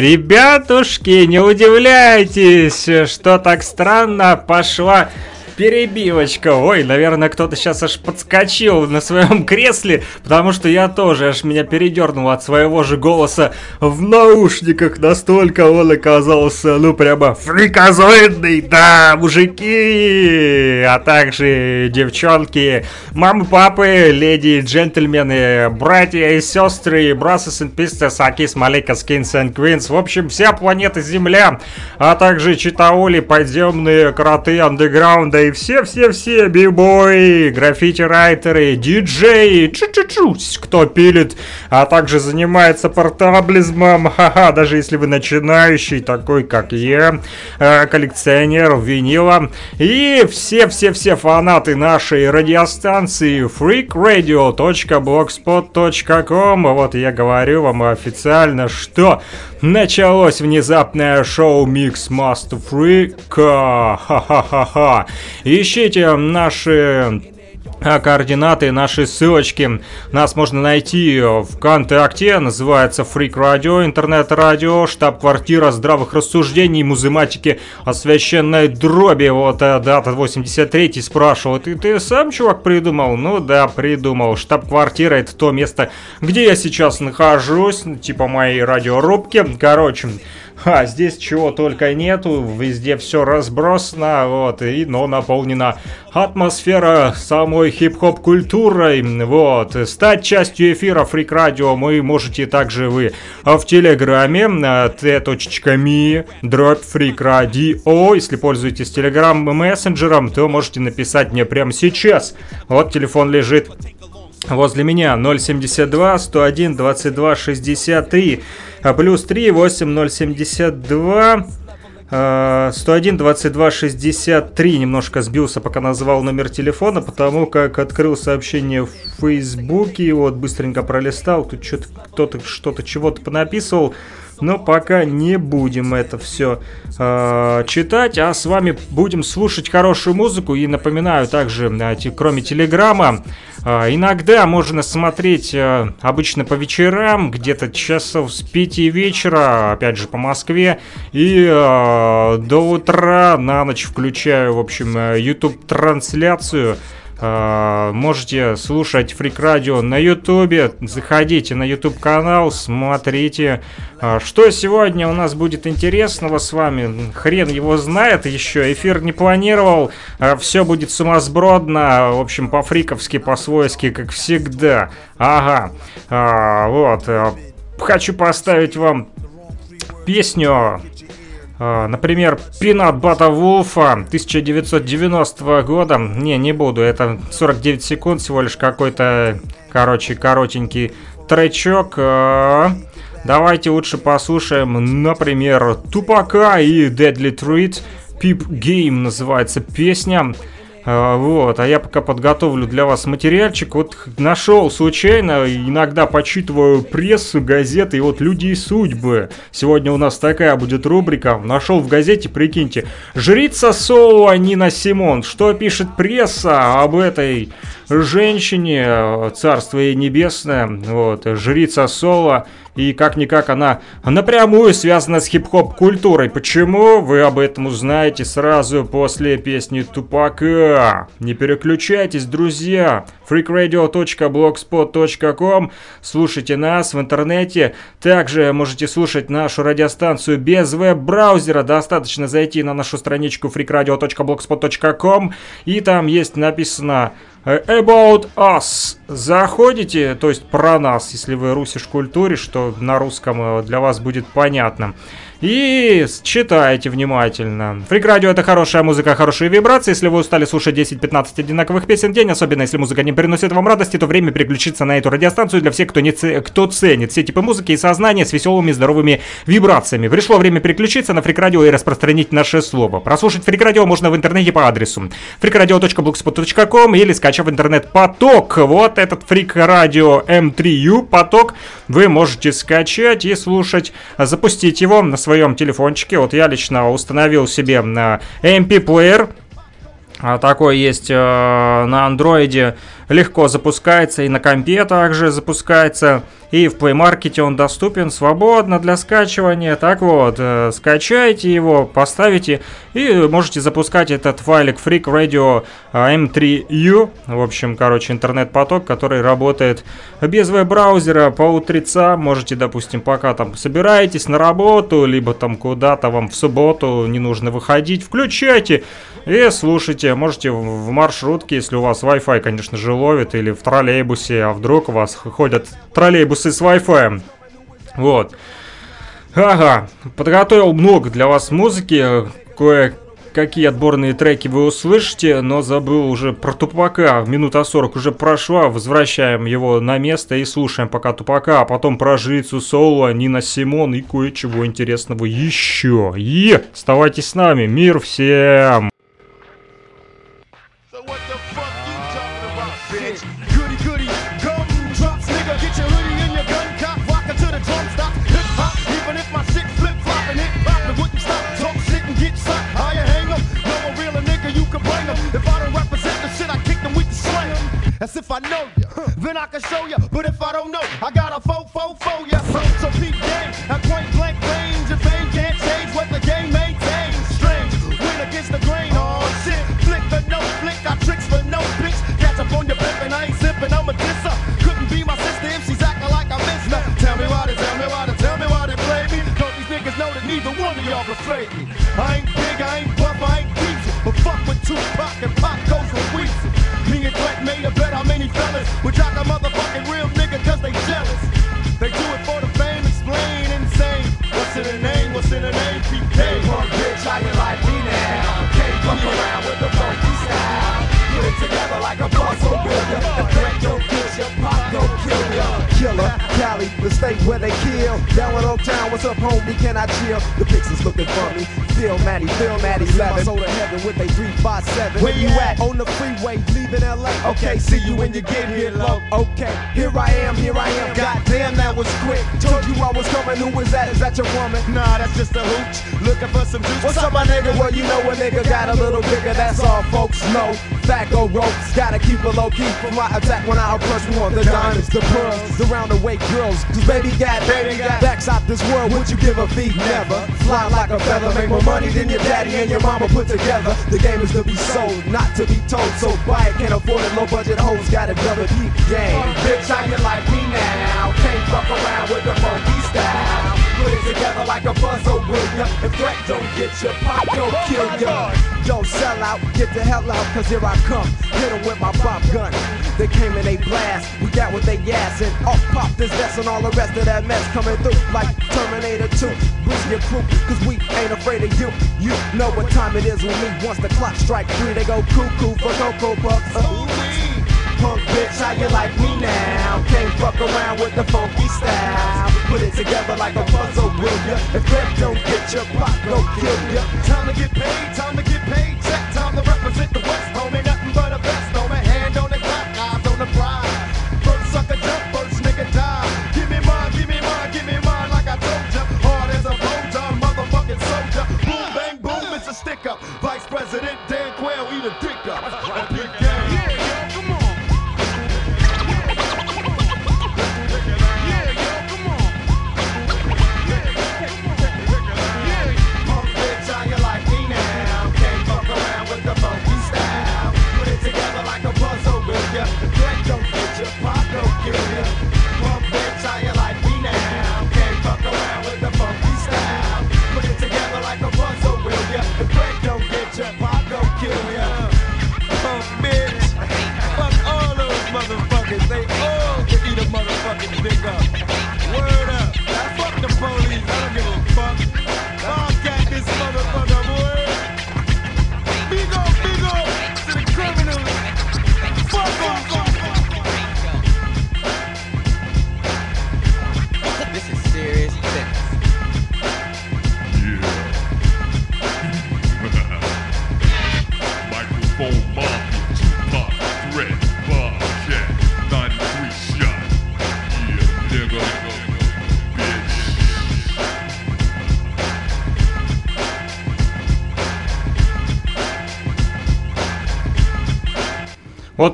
Ребятушки, не удивляйтесь, что так странно пошла перебивочка. Ой, наверное, кто-то сейчас аж подскочил на своем кресле, потому что я тоже аж меня передернул от своего же голоса в наушниках. Настолько он оказался, ну, прямо фриказоидный. Да, мужики, а также девчонки, мамы, папы, леди, джентльмены, братья и сестры, brothers and sisters, акис, малейка, скинс and queens. В общем, вся планета Земля, а также читаули, подземные кроты андеграунда и все-все-все, бибои, граффити-райтеры, диджеи, чу-чу-чу, кто пилит, а также занимается портаблизмом, ха-ха, даже если вы начинающий, такой как я, э, коллекционер винила, и все-все-все фанаты нашей радиостанции freakradio.blogspot.com, вот я говорю вам официально, что началось внезапное шоу Mix Master Freak, ха-ха-ха-ха, Ищите наши а, координаты, наши ссылочки. Нас можно найти в ВКонтакте, называется Freak Radio, интернет-радио, штаб-квартира здравых рассуждений, музыматики о священной дроби. Вот э, дата 83 спрашивал, ты, ты сам, чувак, придумал? Ну да, придумал. Штаб-квартира это то место, где я сейчас нахожусь, типа моей радиорубки. Короче, а здесь чего только нету, везде все разбросано, вот, и, но наполнена атмосфера самой хип-хоп культурой, вот. Стать частью эфира Freak Radio вы можете также вы в Телеграме, t.me, дробь Freak Radio, если пользуетесь Телеграм мессенджером, то можете написать мне прямо сейчас. Вот телефон лежит возле меня 072 101 22 63 плюс 3 8072 101 22 63 немножко сбился, пока назвал номер телефона, потому как открыл сообщение в Фейсбуке, вот быстренько пролистал, тут что-то кто-то что-то чего-то понаписывал. Но пока не будем это все э, читать, а с вами будем слушать хорошую музыку. И напоминаю также, э, кроме Телеграма, иногда можно смотреть э, обычно по вечерам, где-то часов с 5 вечера, опять же по Москве, и э, до утра на ночь включаю, в общем, э, YouTube-трансляцию. А, можете слушать Фрик Радио на Ютубе. Заходите на Ютуб канал, смотрите. А, что сегодня у нас будет интересного с вами? Хрен его знает еще. Эфир не планировал. А, Все будет сумасбродно. В общем, по-фриковски, по-свойски, как всегда. Ага. Вот. Хочу поставить вам песню например, Пинат Бата Вулфа 1990 года. Не, не буду, это 49 секунд всего лишь какой-то, короче, коротенький тречок. А, давайте лучше послушаем, например, Тупака и Deadly Treat. Peep Game называется песня. А, вот, а я пока подготовлю для вас материальчик. Вот нашел случайно, иногда почитываю прессу, газеты, и вот «Люди и судьбы». Сегодня у нас такая будет рубрика. Нашел в газете, прикиньте, «Жрица Соло Нина Симон». Что пишет пресса об этой женщине, царство ей небесное, вот, жрица Соло, и как-никак она напрямую связана с хип-хоп культурой. Почему? Вы об этом узнаете сразу после песни Тупака. Не переключайтесь, друзья. freakradio.blogspot.com Слушайте нас в интернете. Также можете слушать нашу радиостанцию без веб-браузера. Достаточно зайти на нашу страничку freakradio.blogspot.com и там есть написано About Us. Заходите, то есть про нас, если вы русишь культуре, что на русском э, для вас будет понятно. И читайте внимательно. Фрик радио это хорошая музыка, хорошие вибрации. Если вы устали слушать 10-15 одинаковых песен в день, особенно если музыка не приносит вам радости, то время переключиться на эту радиостанцию для всех, кто, не ц... кто ценит все типы музыки и сознания с веселыми здоровыми вибрациями. Пришло время переключиться на Фрик радио и распространить наше слово. Прослушать Фрик радио можно в интернете по адресу freakradio.blogspot.com или скачав интернет-поток. Вот этот Фрик радио M3U поток вы можете скачать и слушать, запустить его на своем телефончике. Вот я лично установил себе на MP-плеер А такой есть э, на андроиде, легко запускается и на компе также запускается. И в Play Market он доступен свободно для скачивания. Так вот, э, скачайте его, поставите и можете запускать этот файлик Freak Radio M3U. В общем, короче, интернет-поток, который работает без веб-браузера по утрецам. Можете, допустим, пока там собираетесь на работу, либо там куда-то вам в субботу не нужно выходить, включайте и слушайте, можете в маршрутке, если у вас Wi-Fi, конечно же, ловит, или в троллейбусе, а вдруг у вас ходят троллейбусы с Wi-Fi. Вот. Ага, подготовил много для вас музыки, кое какие отборные треки вы услышите, но забыл уже про Тупака. Минута 40 уже прошла, возвращаем его на место и слушаем пока Тупака, а потом про жрицу Соло, Нина Симон и кое-чего интересного еще. И оставайтесь с нами, мир всем! As if I know you, then I can show you. But if I don't know, I got a four, four, four, yeah. So, peep game at point blank range. If fame can't change what the game maintains. Strange, win against the grain. Oh shit, flick the no flick. Got tricks for no bitch. Catch up on your pimp and I ain't sipping. I'm a disser. Couldn't be my sister if she's acting like I missed her. Tell me why they, tell me why they, tell me why they play me. Cause these niggas know that neither one of y'all fade me. I ain't big, I ain't buff, I ain't diesel. But fuck with Tupac and Pop goes with Weezy. Threat made a bet how many fellas would jock a motherfucking real nigga cause they jealous. They do it for the fame, explain insane. What's in the name? What's in the name? PK. Punk bitch, how you like me now? Can't fuck around with the funky style. Put it together like a puzzle builder. The threat don't get you, pop don't kill ya. Killer, Cali, the state where they kill. Down in Old Town, what's up, homie? Can I chill? The Pixels looking for me. Feel Matty, feel Matty, 11. Soul to heaven with a 357. Where you at? On the freeway, leaving LA. Okay, see you when you get here, low. Okay, here I am, here I am. Goddamn, that was quick. Told you I was coming. Who was that? Is that your woman? Nah, that's just a hooch. Looking for some juice. What's up, my nigga? Well, you know a nigga got a little bigger. That's all, folks know. Thaco ropes, gotta keep it low key for my attack when I approach one. The diamonds, the pearls, the roundaway girls. Cause baby got, baby got backs out this world. Would you give a fee? Never. Fly like a feather, make more money than your daddy and your mama put together. The game is to be sold, not to be told. So buy it, can't afford it. Low budget hoes got a double deep game. Bitch, how you like me now? Can't fuck around with the funky style. Put it together like a puzzle, will ya? If threat don't get you, pop don't kill ya. Don't sell out, get the hell out, cause here I come. Hit 'em with my pop gun. They came and they blast, we got what they ass and off pop this vest and all the rest of that mess coming through like Terminator 2. Boost your crew, cause we ain't afraid of you. You know what time it is when me. Once the clock strike three, they go cuckoo for Cocoa Puffs. Uh, punk bitch, how you like me now? Can't fuck around with the funky style. Put it together like a puzzle, will ya? If that don't get your pop, go kill ya. Time to get paid, time to get paid. Check, time to represent the West, homie. Nothing but a best, bigger.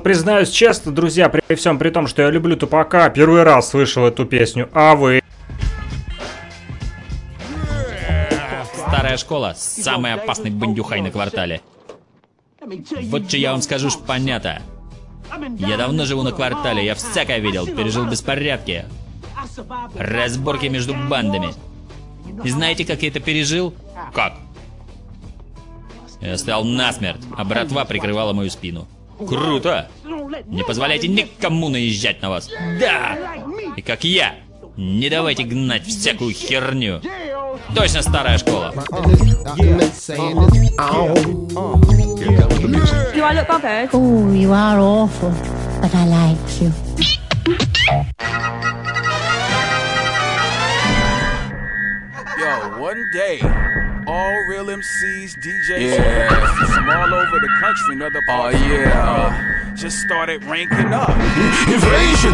Признаюсь честно, друзья, при всем при том, что я люблю Тупака, первый раз слышал эту песню, а вы? Старая школа – самый опасный бандюхай на квартале. Вот что я вам скажу, шпанята. Я давно живу на квартале, я всякое видел, пережил беспорядки, разборки между бандами. И знаете, как я это пережил? Как? Я стоял насмерть, а братва прикрывала мою спину. Круто! Не позволяйте никому наезжать на вас. Да! И как я, не давайте гнать всякую херню. Точно старая школа. Do I look bothered? Oh, you are awful, but I like you. Yo, one day, all real MCs, DJs, artists from all over the country and other parts of the world just started ranking up. Invasion!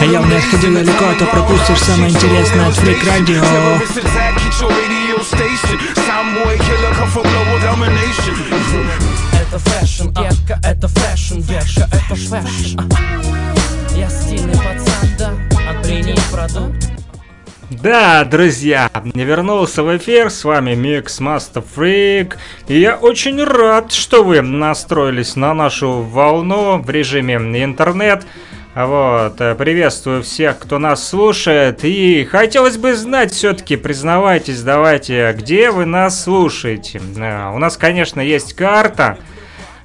А я не ходил далеко, а то пропустишь самое интересное от Фрик Радио. Это Да, друзья, не вернулся в эфир, с вами Микс Master Freak, и я очень рад, что вы настроились на нашу волну в режиме интернет. Вот, э, приветствую всех, кто нас слушает, и хотелось бы знать все-таки, признавайтесь, давайте, где вы нас слушаете. Э, У нас, конечно, есть карта,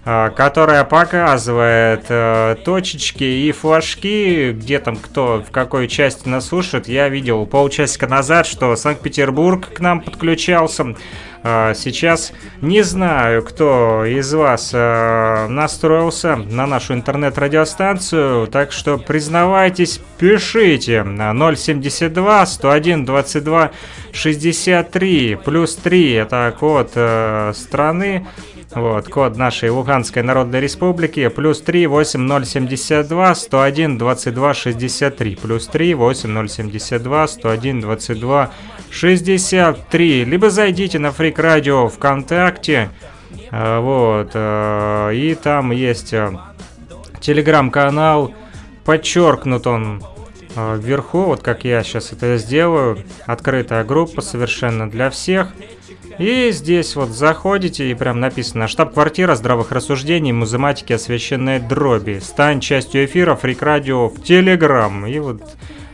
которая показывает э, точечки и флажки, где там кто, в какой части нас слушает. Я видел полчасика назад, что Санкт-Петербург к нам подключался. А, Сейчас не знаю, кто из вас э, настроился на нашу интернет-радиостанцию, так что признавайтесь, пишите на 072 101 22 63 плюс 3 это код э, страны. Вот, код нашей Луганской Народной Республики, плюс 3 8072 101 22 63, плюс 3 8072 101 22 63. Либо зайдите на Фрик Радио ВКонтакте, э, вот, э, и там есть э, телеграм-канал, подчеркнут он вверху, вот как я сейчас это сделаю, открытая группа совершенно для всех. И здесь вот заходите и прям написано «Штаб-квартира здравых рассуждений, музыматики освященной дроби». Стань частью эфира Фрик Радио в Телеграм. И вот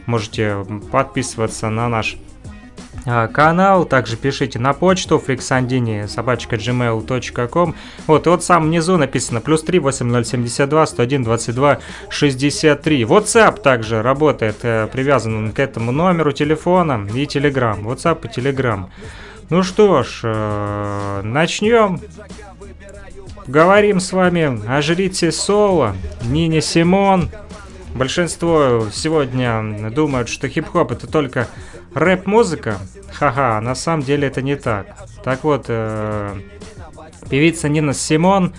можете подписываться на наш а, канал. Также пишите на почту фриксандини собачка gmail.com. Вот, и вот сам внизу написано плюс 3 8072 101 22 63. WhatsApp также работает, э, привязан к этому номеру телефона и Telegram. WhatsApp и Telegram. Ну что ж, э, начнем. Говорим с вами о жрице Соло, Нине Симон. Большинство сегодня думают, что хип-хоп это только рэп-музыка. Ха-ха, на самом деле это не так. Так вот, э, певица Нина Симон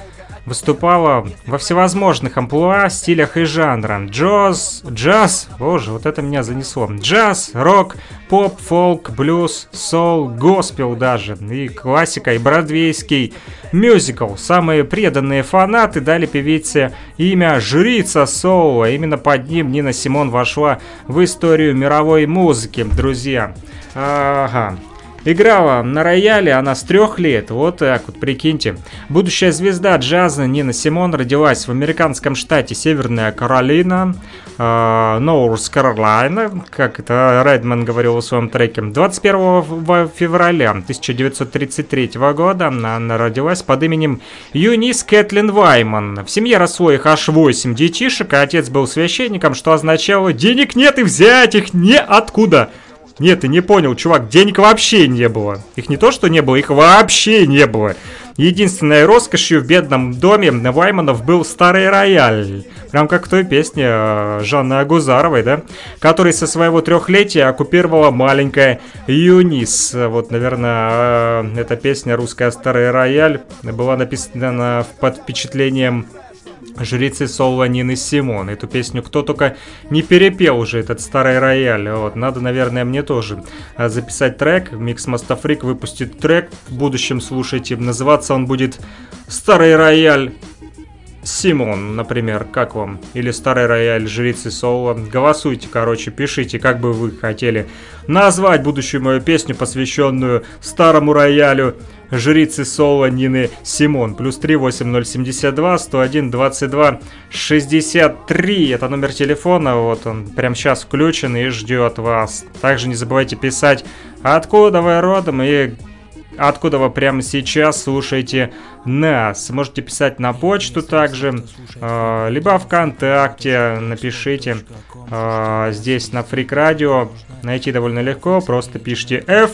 выступала во всевозможных амплуа, стилях и жанрах. Джаз, джаз, боже, вот это меня занесло. Джаз, рок, поп, фолк, блюз, сол, госпел даже. И классика, и бродвейский мюзикл. Самые преданные фанаты дали певице имя Жрица Соула. Именно под ним Нина Симон вошла в историю мировой музыки, друзья. Ага. Играла на рояле она с трех лет, вот так вот, прикиньте. Будущая звезда джаза Нина Симон родилась в американском штате Северная Каролина, э, Ноурс Каролайна, как это Редман говорил в своем треке. 21 февраля 1933 года она родилась под именем Юнис Кэтлин Вайман. В семье росло их аж 8 детишек, а отец был священником, что означало «денег нет и взять их неоткуда». Нет, ты не понял, чувак, денег вообще не было. Их не то, что не было, их вообще не было. Единственной роскошью в бедном доме Вайманов был старый рояль. Прям как в той песне э, Жанны Агузаровой, да? Который со своего трехлетия оккупировала маленькая Юнис. Вот, наверное, э, эта песня «Русская старый рояль» была написана под впечатлением жрицы Соло Нины Симон. Эту песню кто только не перепел уже, этот старый рояль. Вот, надо, наверное, мне тоже а, записать трек. Микс Мастафрик выпустит трек в будущем, слушайте. Называться он будет «Старый рояль Симон, например, как вам? Или Старый рояль Жрицы Соло? Голосуйте, короче, пишите, как бы вы хотели назвать будущую мою песню, посвященную Старому роялю Жрицы Соло Нины Симон. Плюс 3 8072 101 22 63. Это номер телефона, вот он прямо сейчас включен и ждет вас. Также не забывайте писать, откуда вы родом и откуда вы прямо сейчас слушаете нас. Можете писать на почту также, э, либо ВКонтакте напишите. Э, здесь на Freak Radio найти довольно легко, просто пишите F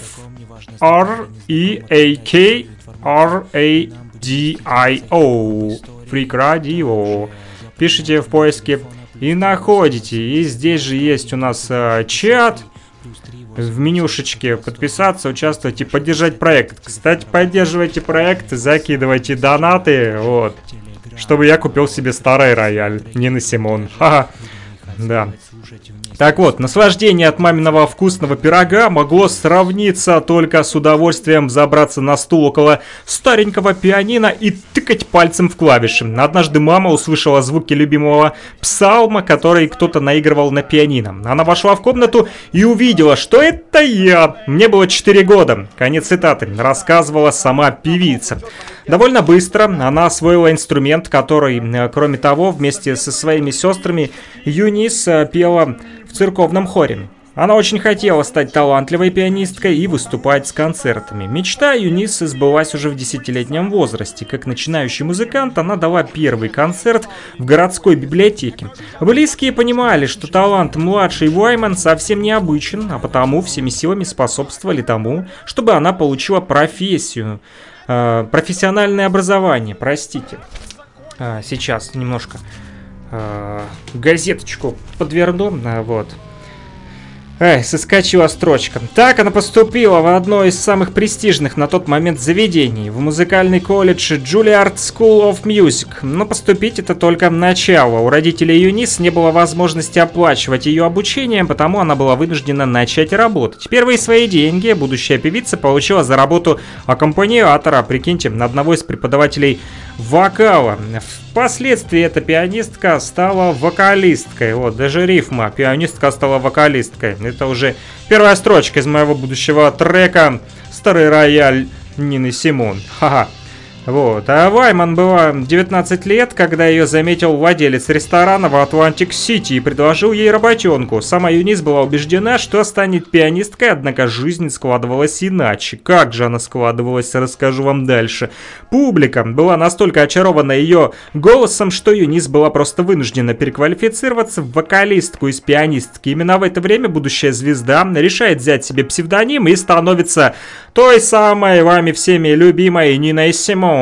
R E A K R A D I O Freak Radio. Пишите в поиске и находите. И здесь же есть у нас э, чат, в менюшечке подписаться, участвовать и поддержать проект. Кстати, поддерживайте проект, закидывайте донаты, вот. Чтобы я купил себе старый рояль. Нина Симон. Ха-ха. Да. Так вот, наслаждение от маминого вкусного пирога могло сравниться только с удовольствием забраться на стул около старенького пианино и тыкать пальцем в клавиши. Однажды мама услышала звуки любимого псалма, который кто-то наигрывал на пианино. Она вошла в комнату и увидела, что это я. Мне было 4 года. Конец цитаты. Рассказывала сама певица. Довольно быстро она освоила инструмент, который, э, кроме того, вместе со своими сестрами Юнис э, пела в церковном хоре. Она очень хотела стать талантливой пианисткой и выступать с концертами. Мечта Юнис сбылась уже в десятилетнем возрасте. Как начинающий музыкант, она дала первый концерт в городской библиотеке. Близкие понимали, что талант младшей Уайман совсем необычен, а потому всеми силами способствовали тому, чтобы она получила профессию. Э, профессиональное образование, простите. Э, сейчас немножко э, газеточку подверну, э, вот. Эй, соскочила строчка. Так она поступила в одно из самых престижных на тот момент заведений, в музыкальный колледж Juilliard School of Music. Но поступить это только начало. У родителей Юнис не было возможности оплачивать ее обучение, потому она была вынуждена начать работать. Первые свои деньги будущая певица получила за работу аккомпаниатора, прикиньте, на одного из преподавателей вокала. Впоследствии эта пианистка стала вокалисткой. Вот, даже рифма. Пианистка стала вокалисткой. Это уже первая строчка из моего будущего трека «Старый рояль» Нины Симон. Ха-ха. Вот. А Вайман была 19 лет, когда ее заметил владелец ресторана в Атлантик-Сити и предложил ей работенку. Сама Юнис была убеждена, что станет пианисткой, однако жизнь складывалась иначе. Как же она складывалась, расскажу вам дальше. Публика была настолько очарована ее голосом, что Юнис была просто вынуждена переквалифицироваться в вокалистку из пианистки. Именно в это время будущая звезда решает взять себе псевдоним и становится той самой вами всеми любимой Ниной Симон.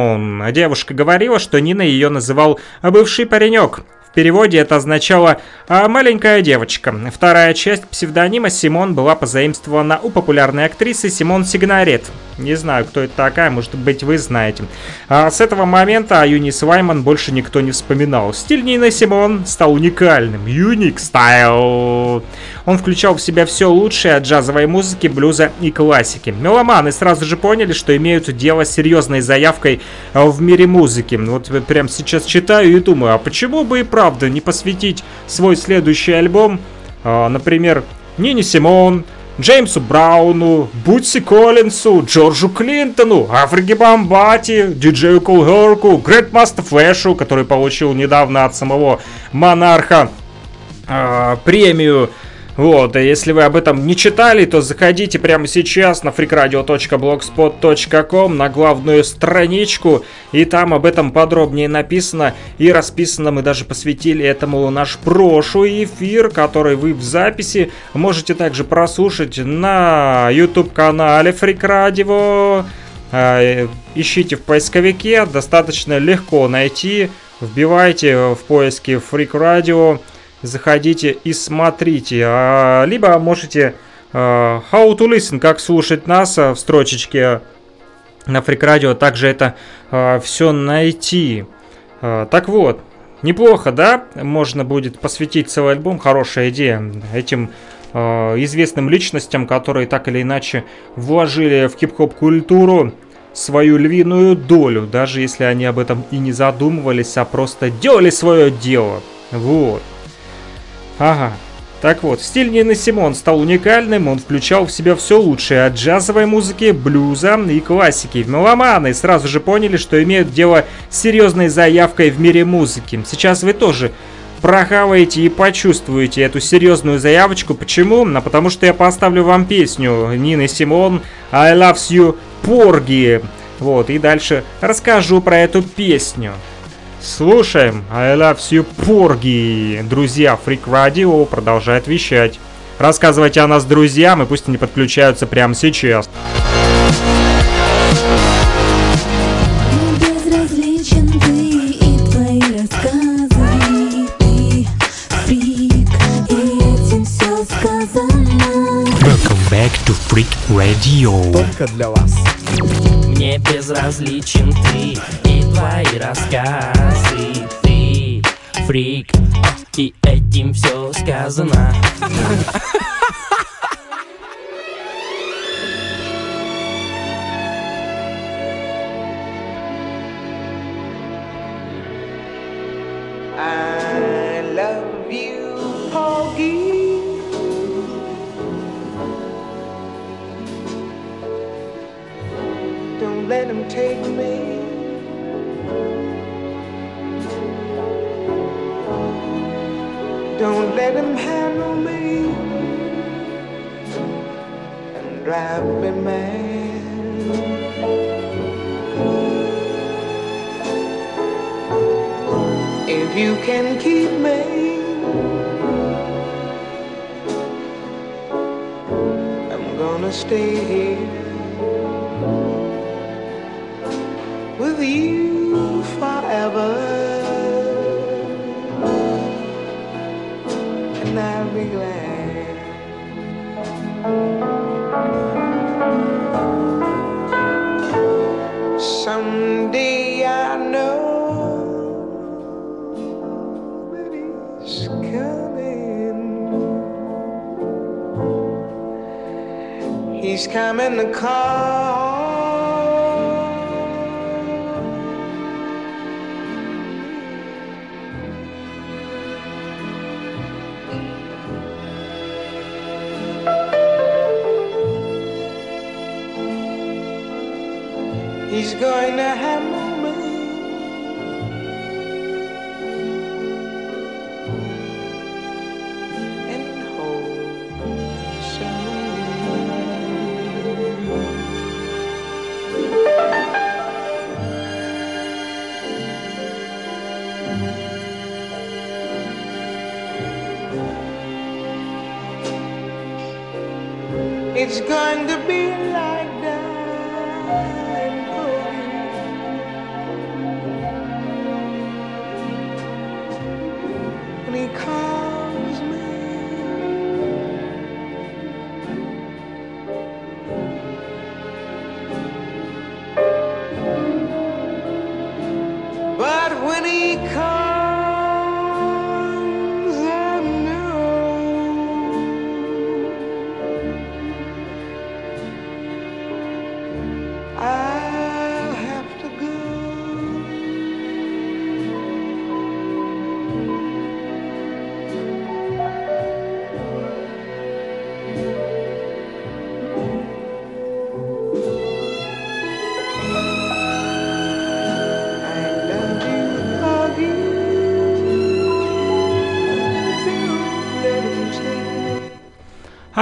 Девушка говорила, что Нина ее называл «бывший паренек». В переводе это означало «а, «маленькая девочка». Вторая часть псевдонима Симон была позаимствована у популярной актрисы Симон Сигнарет. Не знаю, кто это такая, может быть, вы знаете. А с этого момента о Юнис Вайман больше никто не вспоминал. Стиль Нины Симон стал уникальным. Юник стайл. Он включал в себя все лучшее от джазовой музыки, блюза и классики. Меломаны сразу же поняли, что имеют дело с серьезной заявкой в мире музыки. Вот прям сейчас читаю и думаю, а почему бы и правда не посвятить свой следующий альбом, а, например, Нине Симон, Джеймсу Брауну, Бутси Коллинсу, Джорджу Клинтону, Африке Бомбати, диджею Кулгерку, Грэндмастер Флэшу, который получил недавно от самого Монарха э, премию вот, и если вы об этом не читали, то заходите прямо сейчас на freakradio.blogspot.com на главную страничку, и там об этом подробнее написано и расписано. Мы даже посвятили этому наш прошлый эфир, который вы в записи можете также прослушать на YouTube-канале Freak Radio. А, ищите в поисковике, достаточно легко найти. Вбивайте в поиске Freak Radio заходите и смотрите. А, либо можете а, How to Listen, как слушать нас а, в строчечке на Freak Radio, также это все найти. Так вот, неплохо, да? Можно будет посвятить целый альбом, хорошая идея этим известным личностям, которые так или иначе вложили в хип-хоп культуру свою львиную долю, даже если они об этом и не задумывались, а просто делали свое дело. Вот. Ага. Так вот, стиль Нины Симон стал уникальным, он включал в себя все лучшее от джазовой музыки, блюза и классики. Меломаны сразу же поняли, что имеют дело с серьезной заявкой в мире музыки. Сейчас вы тоже прохаваете и почувствуете эту серьезную заявочку. Почему? Ну, потому что я поставлю вам песню Нины Симон «I Love You Порги». Вот, и дальше расскажу про эту песню. Слушаем I Love You Порги. Друзья, Freak Radio продолжает вещать. Рассказывайте о нас друзьям, и пусть они подключаются прямо сейчас. Back to Freak Radio. Только для вас. Мне безразличен ты и твои рассказы фрик, и этим все сказано I love you, Porgy. Don't let him take me. Don't let him handle me and drive me mad. If you can keep me, I'm gonna stay here with you forever. Be glad. Someday I know that he's coming. He's coming to call. Going to handle me. and me. It's going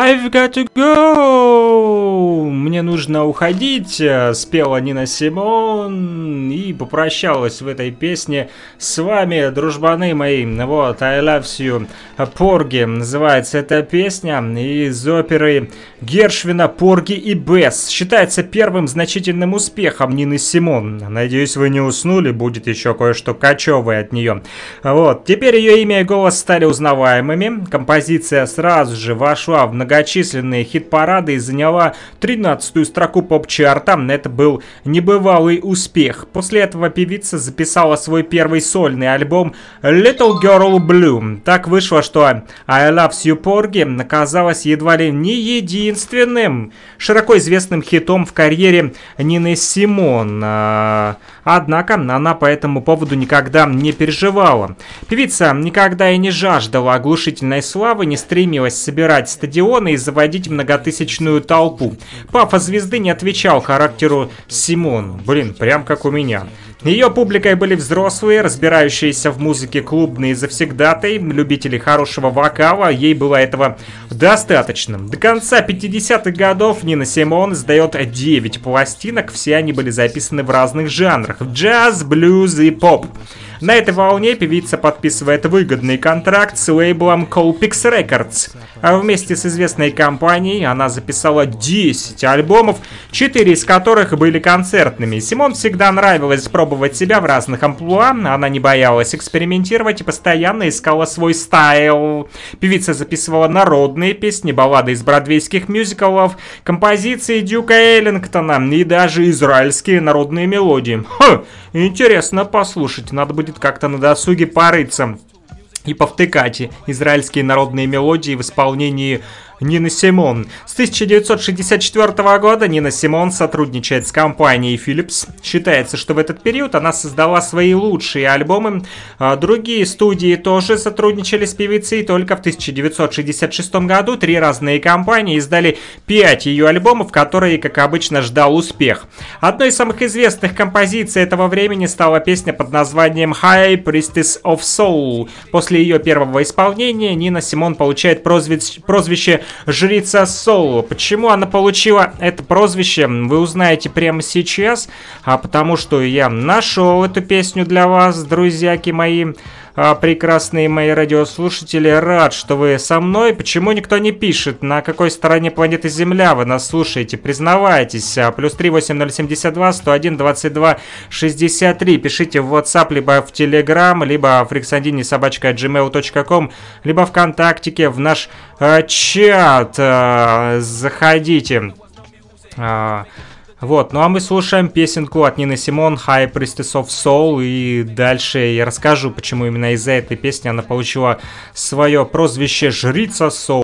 I've got to go! Мне нужно уходить, э, спела Нина Симон попрощалась в этой песне с вами, дружбаны мои. Вот, I love you, Порги, называется эта песня из оперы Гершвина «Порги и Бесс». Считается первым значительным успехом Нины Симон. Надеюсь, вы не уснули, будет еще кое-что кочевое от нее. Вот, теперь ее имя и голос стали узнаваемыми. Композиция сразу же вошла в многочисленные хит-парады и заняла 13 15-ю строку поп-чарта. Это был небывалый успех. После этого певица записала свой первый сольный альбом Little Girl Blue. Так вышло, что I Love You Porgy оказалась едва ли не единственным широко известным хитом в карьере Нины Симон. А, Однако она по этому поводу никогда не переживала. Певица никогда и не жаждала оглушительной славы, не стремилась собирать стадионы и заводить многотысячную толпу. Папа звезды не отвечал характеру Симон. Блин, прям как у меня. Ее публикой были взрослые, разбирающиеся в музыке клубные завсегдатай, любители хорошего вокала, ей было этого достаточно. До конца 50-х годов Нина Симон издает 9 пластинок, все они были записаны в разных жанрах – джаз, блюз и поп. На этой волне певица подписывает выгодный контракт с лейблом Colpix Records. А вместе с известной компанией она записала 10 альбомов, 4 из которых были концертными. Симон всегда нравилось пробовать себя в разных амплуа, она не боялась экспериментировать и постоянно искала свой стайл. Певица записывала народные песни, баллады из бродвейских мюзиклов, композиции Дюка Эллингтона и даже израильские народные мелодии. Хм, интересно послушать, надо будет как-то на досуге порыться и повтыкать израильские народные мелодии в исполнении Нина Симон. С 1964 года Нина Симон сотрудничает с компанией Philips. Считается, что в этот период она создала свои лучшие альбомы. А другие студии тоже сотрудничали с певицей. Только в 1966 году три разные компании издали пять ее альбомов, которые, как обычно, ждал успех. Одной из самых известных композиций этого времени стала песня под названием High Priestess of Soul. После ее первого исполнения Нина Симон получает прозвище, прозвище Жрица Соло. Почему она получила это прозвище, вы узнаете прямо сейчас, а потому что я нашел эту песню для вас, друзьяки мои. А, прекрасные мои радиослушатели, рад, что вы со мной. Почему никто не пишет, на какой стороне планеты Земля вы нас слушаете? Признавайтесь. А, плюс 38072 101 22 63. Пишите в WhatsApp, либо в Telegram, либо в фриксандине собачка gmail.com, либо ВКонтактике в наш э, чат. Э, заходите. Э, вот, ну а мы слушаем песенку от Нины Симон «High Priestess of Soul» и дальше я расскажу, почему именно из-за этой песни она получила свое прозвище «Жрица Соул».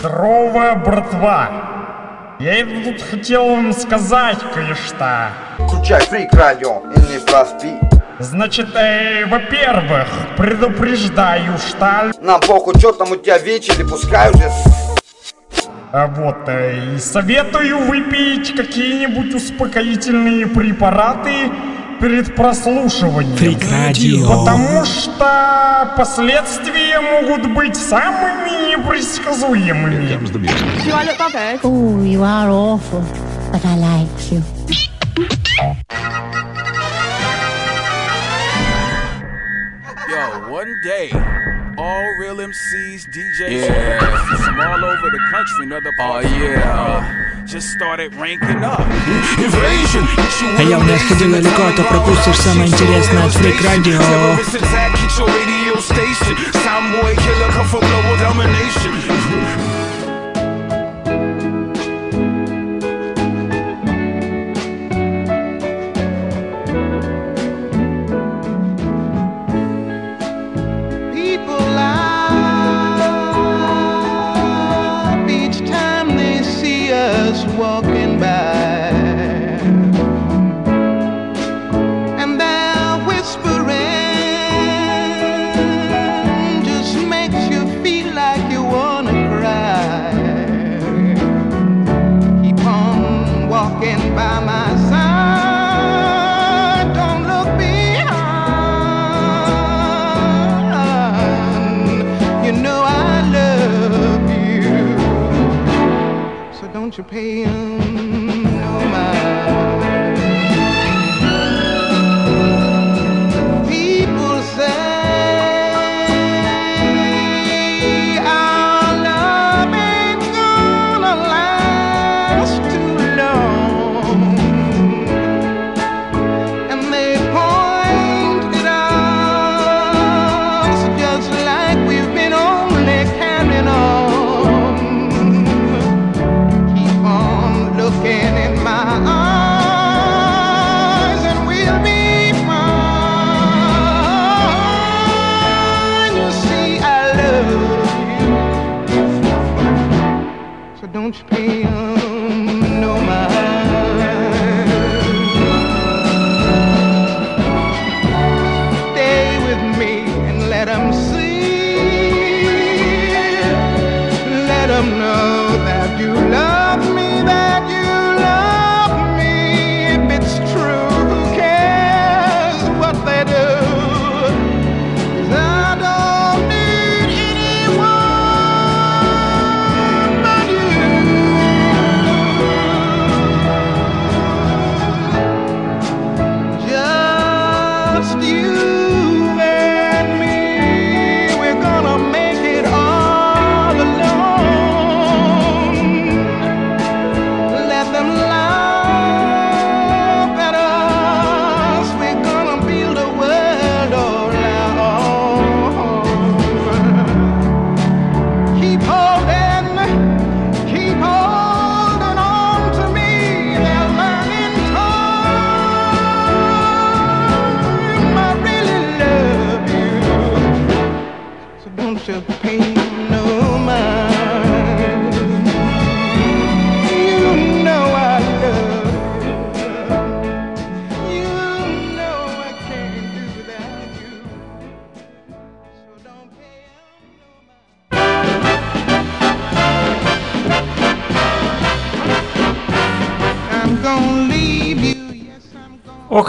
Здорово, братва! Я тут хотел вам сказать кое-что. Включай фрик радио и не проспи. Значит, э, во-первых, предупреждаю, что... Нам похуй, что там у тебя вечер, пускай уже... А вот, э, и советую выпить какие-нибудь успокоительные препараты перед прослушиванием. Фрик радио. Потому что последствия могут быть самыми непредсказуемыми. Oh, you are awful, but I like you. Yo, one day, all real MCs, DJs, from all over the country, and other parts oh, yeah. just started ranking up. Invasion! А я не отходи далеко, а то пропустишь самое интересное от Фрик Радио. Terrorist attack, hit your radio station. Soundboy killer come for global domination. pain.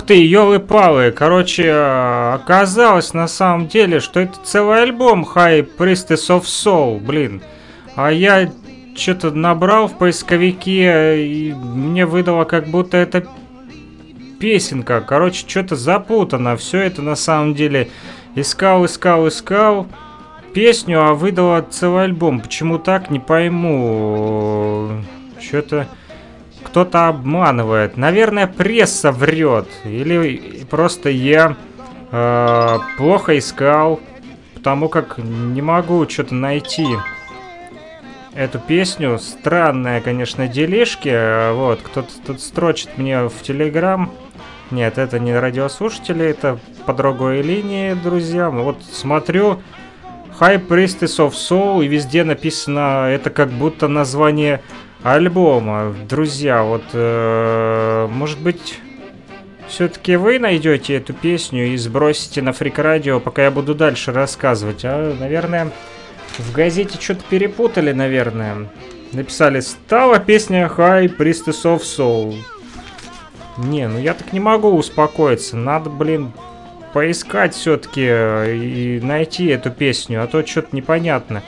Ты, елы-палы. Короче, э, оказалось на самом деле, что это целый альбом High Priestess of Soul, блин. А я что-то набрал в поисковике, и мне выдало, как будто это песенка. Короче, что-то запутано. Все это на самом деле искал, искал, искал песню, а выдала целый альбом. Почему так, не пойму. Что-то кто-то обманывает. Наверное, пресса врет. Или просто я э, плохо искал, потому как не могу что-то найти эту песню. Странная, конечно, делишки. э, Вот, кто-то тут строчит мне в Телеграм. Нет, это не радиослушатели, это по другой линии, друзья. Вот смотрю, High Priestess of Soul, и везде написано, это как будто название альбома. Друзья, вот, э, может быть, все-таки вы найдете эту песню и сбросите на Фрик Радио, пока я буду дальше рассказывать. А, наверное, в газете что-то перепутали, наверное. Написали, стала песня High Priestess of Soul. Не, ну я так не могу успокоиться. Надо, блин, поискать все-таки и найти эту песню, а то что-то непонятно.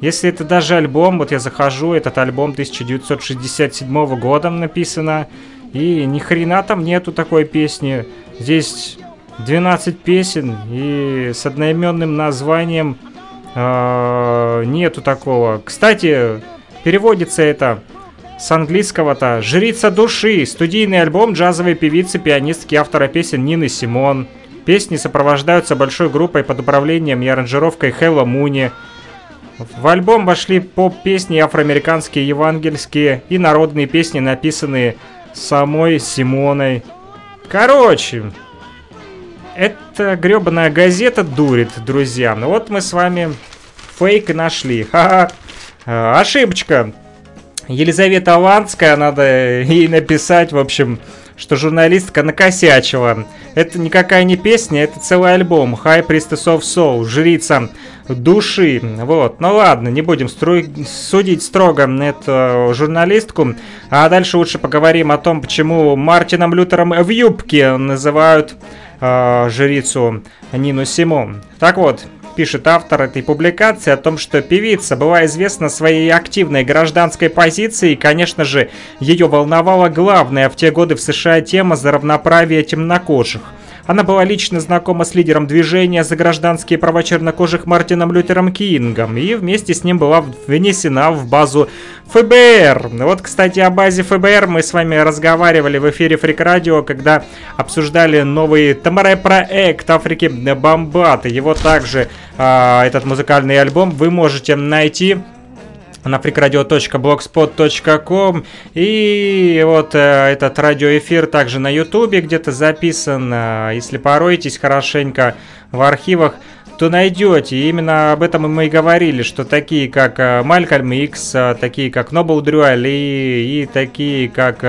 Если это даже альбом, вот я захожу, этот альбом 1967 года написано, и ни хрена там нету такой песни. Здесь 12 песен, и с одноименным названием э, нету такого. Кстати, переводится это с английского-то «Жрица души», студийный альбом джазовой певицы, пианистки, автора песен Нины Симон. Песни сопровождаются большой группой под управлением и аранжировкой Хэлла Муни. В альбом вошли поп-песни, афроамериканские, евангельские и народные песни, написанные самой Симоной. Короче, эта гребаная газета дурит, друзья. Ну вот мы с вами фейк нашли. Ха-ха. А, Ошибочка. Елизавета Ланская, надо ей написать, в общем, что журналистка накосячила. Это никакая не песня, это целый альбом. High Priestess of Soul, жрица души. Вот, ну ладно, не будем стру- судить строго эту журналистку. А дальше лучше поговорим о том, почему Мартином Лютером в юбке называют э, жрицу Нину Симон. Так вот, пишет автор этой публикации о том, что певица была известна своей активной гражданской позицией, и, конечно же, ее волновала главная в те годы в США тема за равноправие темнокожих. Она была лично знакома с лидером движения за гражданские права чернокожих Мартином Лютером Кингом и вместе с ним была внесена в базу ФБР. Вот, кстати, о базе ФБР мы с вами разговаривали в эфире Фрик Радио, когда обсуждали новый Тамаре-проект Африки Бомбат. Его также, а, этот музыкальный альбом, вы можете найти на freakradio.blogspot.com и вот э, этот радиоэфир также на ютубе где-то записан. Э, если пороетесь хорошенько в архивах, то найдете. И именно об этом мы и говорили, что такие как э, Малькольм Икс, такие как Нобл Дрюали и такие как...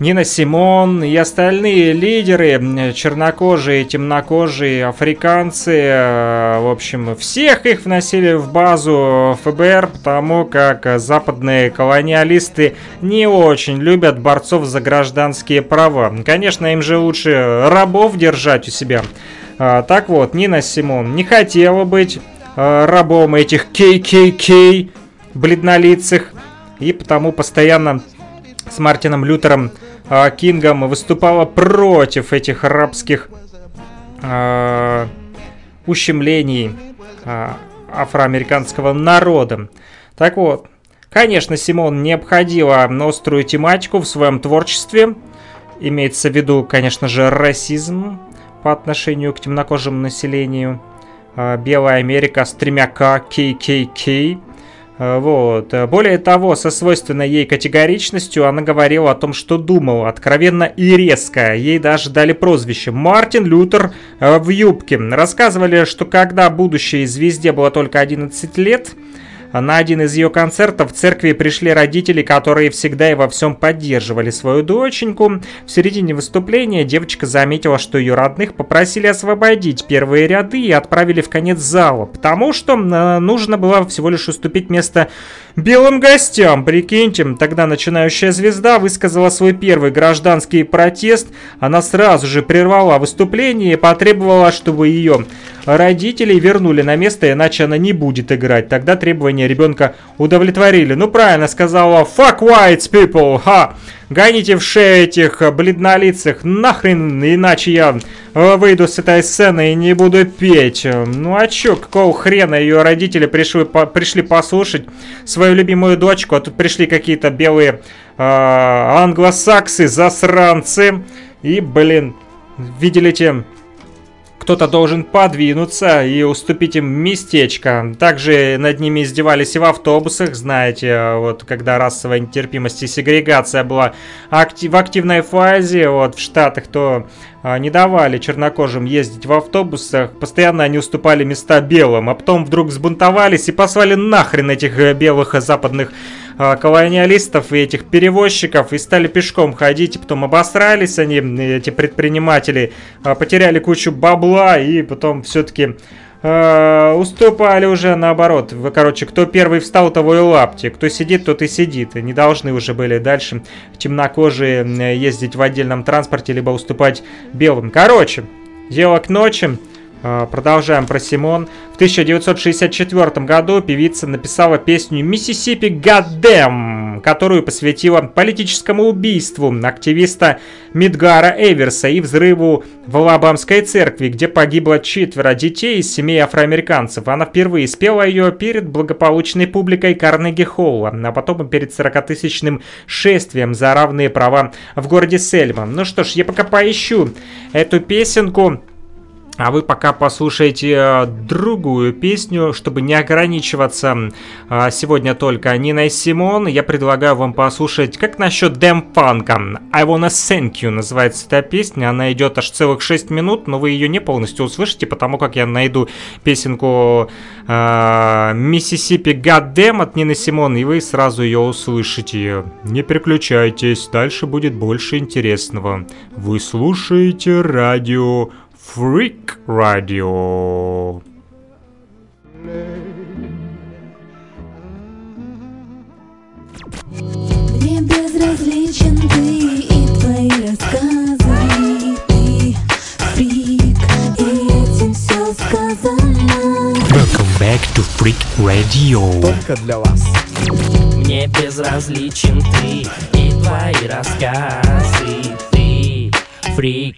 Нина Симон и остальные лидеры, чернокожие, темнокожие, африканцы, э, в общем, всех их вносили в базу ФБР, потому как западные колониалисты не очень любят борцов за гражданские права. Конечно, им же лучше рабов держать у себя. А, Так вот, Нина Симон не хотела быть э, рабом этих KKK бледнолицых, и потому постоянно с Мартином Лютером Кингом выступала против этих арабских а, ущемлений а, афроамериканского народа. Так вот, конечно, Симон не обходила острую тематику в своем творчестве. Имеется в виду, конечно же, расизм по отношению к темнокожему населению. А, Белая Америка с тремя К, KKK. Э, Вот. Э, Более того, со свойственной ей категоричностью она говорила о том, что думала, откровенно и резко. Ей даже дали прозвище Мартин Лютер э, в юбке. Рассказывали, что когда будущей звезде было только 11 лет, на один из ее концертов в церкви пришли родители, которые всегда и во всем поддерживали свою доченьку. В середине выступления девочка заметила, что ее родных попросили освободить первые ряды и отправили в конец зала, потому что э, нужно было всего лишь уступить место белым гостям. Прикиньте, тогда начинающая звезда высказала свой первый гражданский протест. Она сразу же прервала выступление и потребовала, чтобы ее родителей вернули на место, иначе она не будет играть. Тогда требования ребенка удовлетворили. Ну правильно сказала fuck white people, ха! Гоните в шею этих бледнолицых, нахрен, иначе я э, выйду с этой сцены и не буду петь. Ну а чё, какого хрена ее родители пришли, по- пришли послушать свою любимую дочку, а тут пришли какие-то белые э, англосаксы, засранцы. И, блин, видели те кто-то должен подвинуться и уступить им местечко. Также над ними издевались и в автобусах, знаете, вот когда расовая нетерпимость и сегрегация была акти- в активной фазе, вот в Штатах, то а, не давали чернокожим ездить в автобусах, постоянно они уступали места белым, а потом вдруг взбунтовались и послали нахрен этих э, белых э, западных а, колониалистов и этих перевозчиков и стали пешком ходить, и потом обосрались они, эти предприниматели, а, потеряли кучу бабла и потом все-таки уступали уже наоборот. Вы, Короче, кто первый встал, того и лапти. Кто сидит, тот и сидит. Не должны уже были дальше темнокожие ездить в отдельном транспорте, либо уступать белым. Короче, дело к ночи. А, Продолжаем про Симон. В 1964 году певица написала песню «Миссисипи Goddamn», которую посвятила политическому убийству активиста Мидгара Эверса и взрыву в Алабамской церкви, где погибло четверо детей из семей афроамериканцев. Она впервые спела ее перед благополучной публикой Карнеги Холла, а потом и перед 40-тысячным шествием за равные права в городе Сельма. Ну что ж, я пока поищу эту песенку. А вы пока послушайте э, другую песню, чтобы не ограничиваться э, сегодня только Ниной Симон. Я предлагаю вам послушать, как насчет Дэм Фанка. I Wanna Thank You называется эта песня. Она идет аж целых 6 минут, но вы ее не полностью услышите, потому как я найду песенку э, Миссисипи Goddamn от Нины Симон, и вы сразу ее услышите. Не переключайтесь, дальше будет больше интересного. Вы слушаете радио Freak Radio. Мне безразличен ты и твои рассказы Ты фрик, и этим все сказано Welcome back to Freak Radio. Только для вас. Мне безразличен ты и твои рассказы Ты фрик,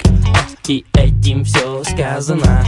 этим все сказано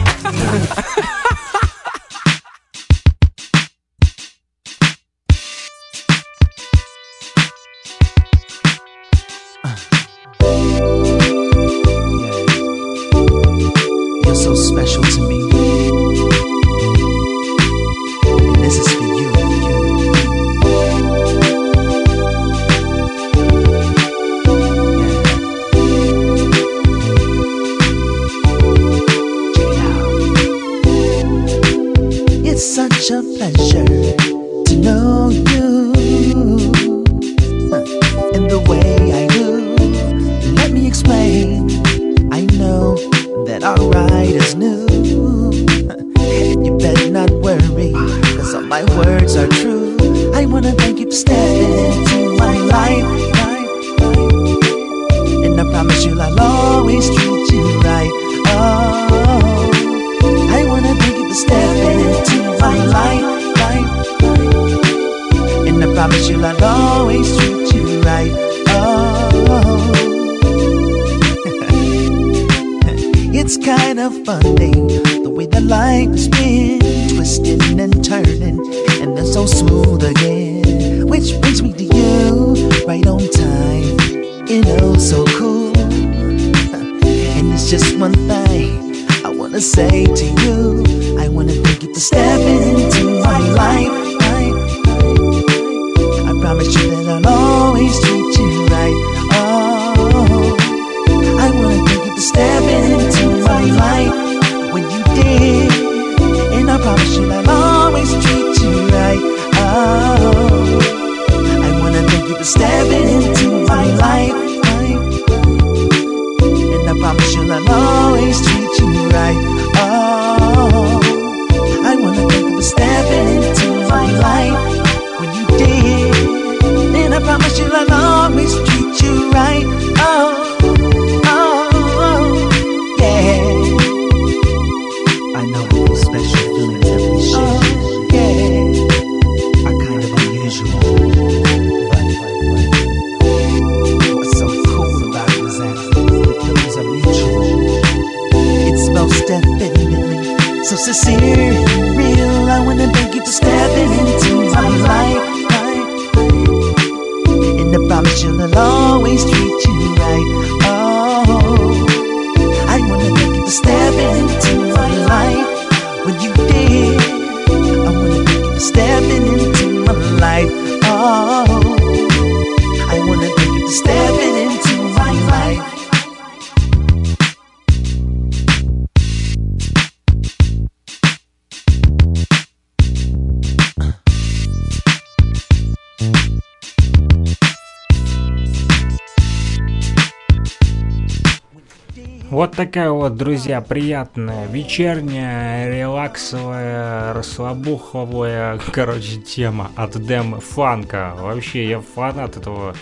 друзья, приятная вечерняя, релаксовая, расслабуховая, короче, тема от Дэм Фанка. Вообще, я фанат этого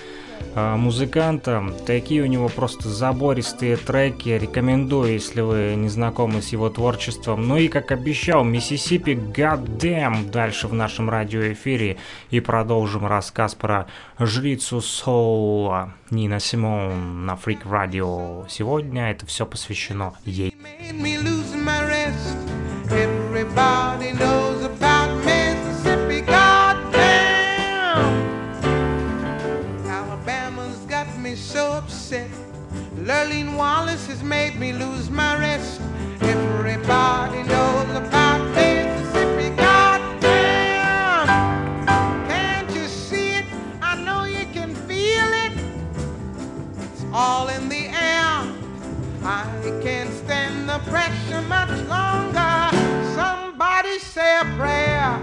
музыканта. Такие у него просто забористые треки. Рекомендую, если вы не знакомы с его творчеством. Ну и, как обещал, Миссисипи Goddamn дальше в нашем радиоэфире. И продолжим рассказ про жрицу Соула Нина Симон на Фрик Радио. Сегодня это все посвящено ей. Made me lose my rest. Everybody knows about Mississippi, goddamn. Can't you see it? I know you can feel it. It's all in the air. I can't stand the pressure much longer. Somebody say a prayer.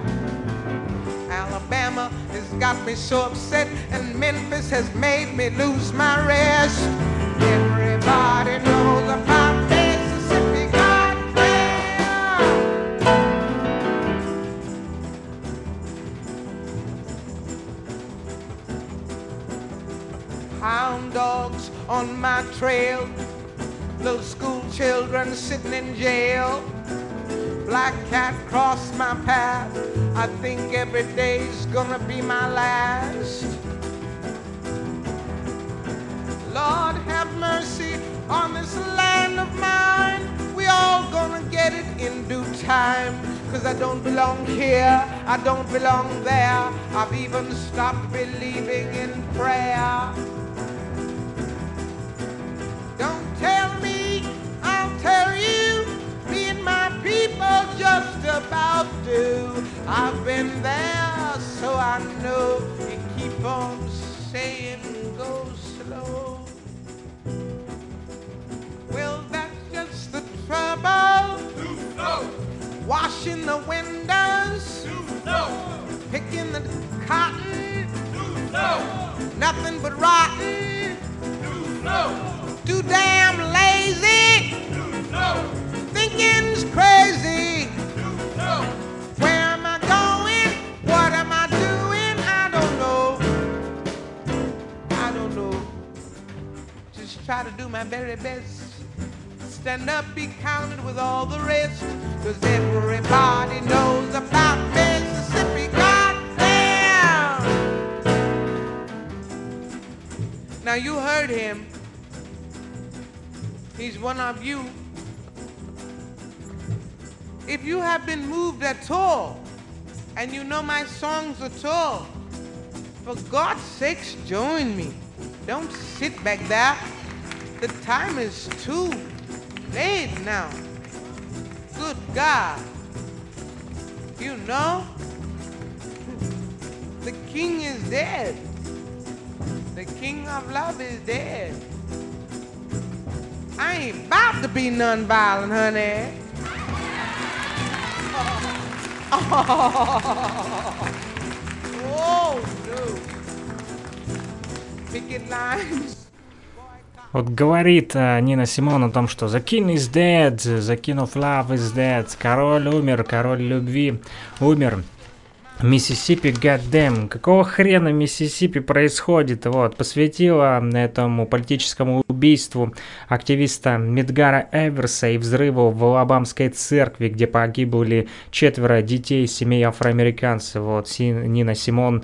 Alabama has got me so upset, and Memphis has made me lose my rest. Hound dogs on my trail, little school children sitting in jail. Black cat crossed my path. I think every day's gonna be my last. Lord have mercy on this land of mine. We all gonna get it in due time. Cause I don't belong here, I don't belong there. I've even stopped believing in prayer. Don't tell me, I'll tell you. Me and my people just about do. I've been there, so I know. You keep on saying go trouble. Washing the windows. Picking the cotton. Nothing but rotten. Too damn lazy. Thinking's crazy. Where am I going? What am I doing? I don't know. I don't know. Just try to do my very best. Stand up, be counted with all the rest. Cause everybody knows about Mississippi. Goddamn! Now you heard him. He's one of you. If you have been moved at all, and you know my songs at all, for God's sakes, join me. Don't sit back there. The time is too late now. Good God. You know? The king is dead. The king of love is dead. I ain't about to be non-violent, honey. Oh, no. Picket lines. Вот говорит э, Нина Симон о том, что The King is dead, The King of Love is dead, король умер, король любви умер. Миссисипи, goddamn, какого хрена Миссисипи происходит? Вот, посвятила этому политическому убийству активиста Медгара Эверса и взрыву в Алабамской церкви, где погибли четверо детей семей афроамериканцев. Вот, Нина Симон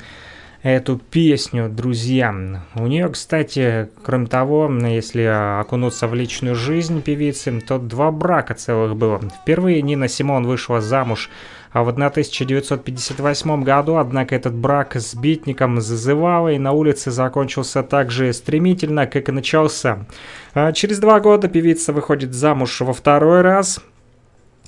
эту песню, друзья. У нее, кстати, кроме того, если окунуться в личную жизнь певицы, то два брака целых было. Впервые Нина Симон вышла замуж а в 1958 году, однако, этот брак с битником зазывал и на улице закончился так же стремительно, как и начался. А через два года певица выходит замуж во второй раз,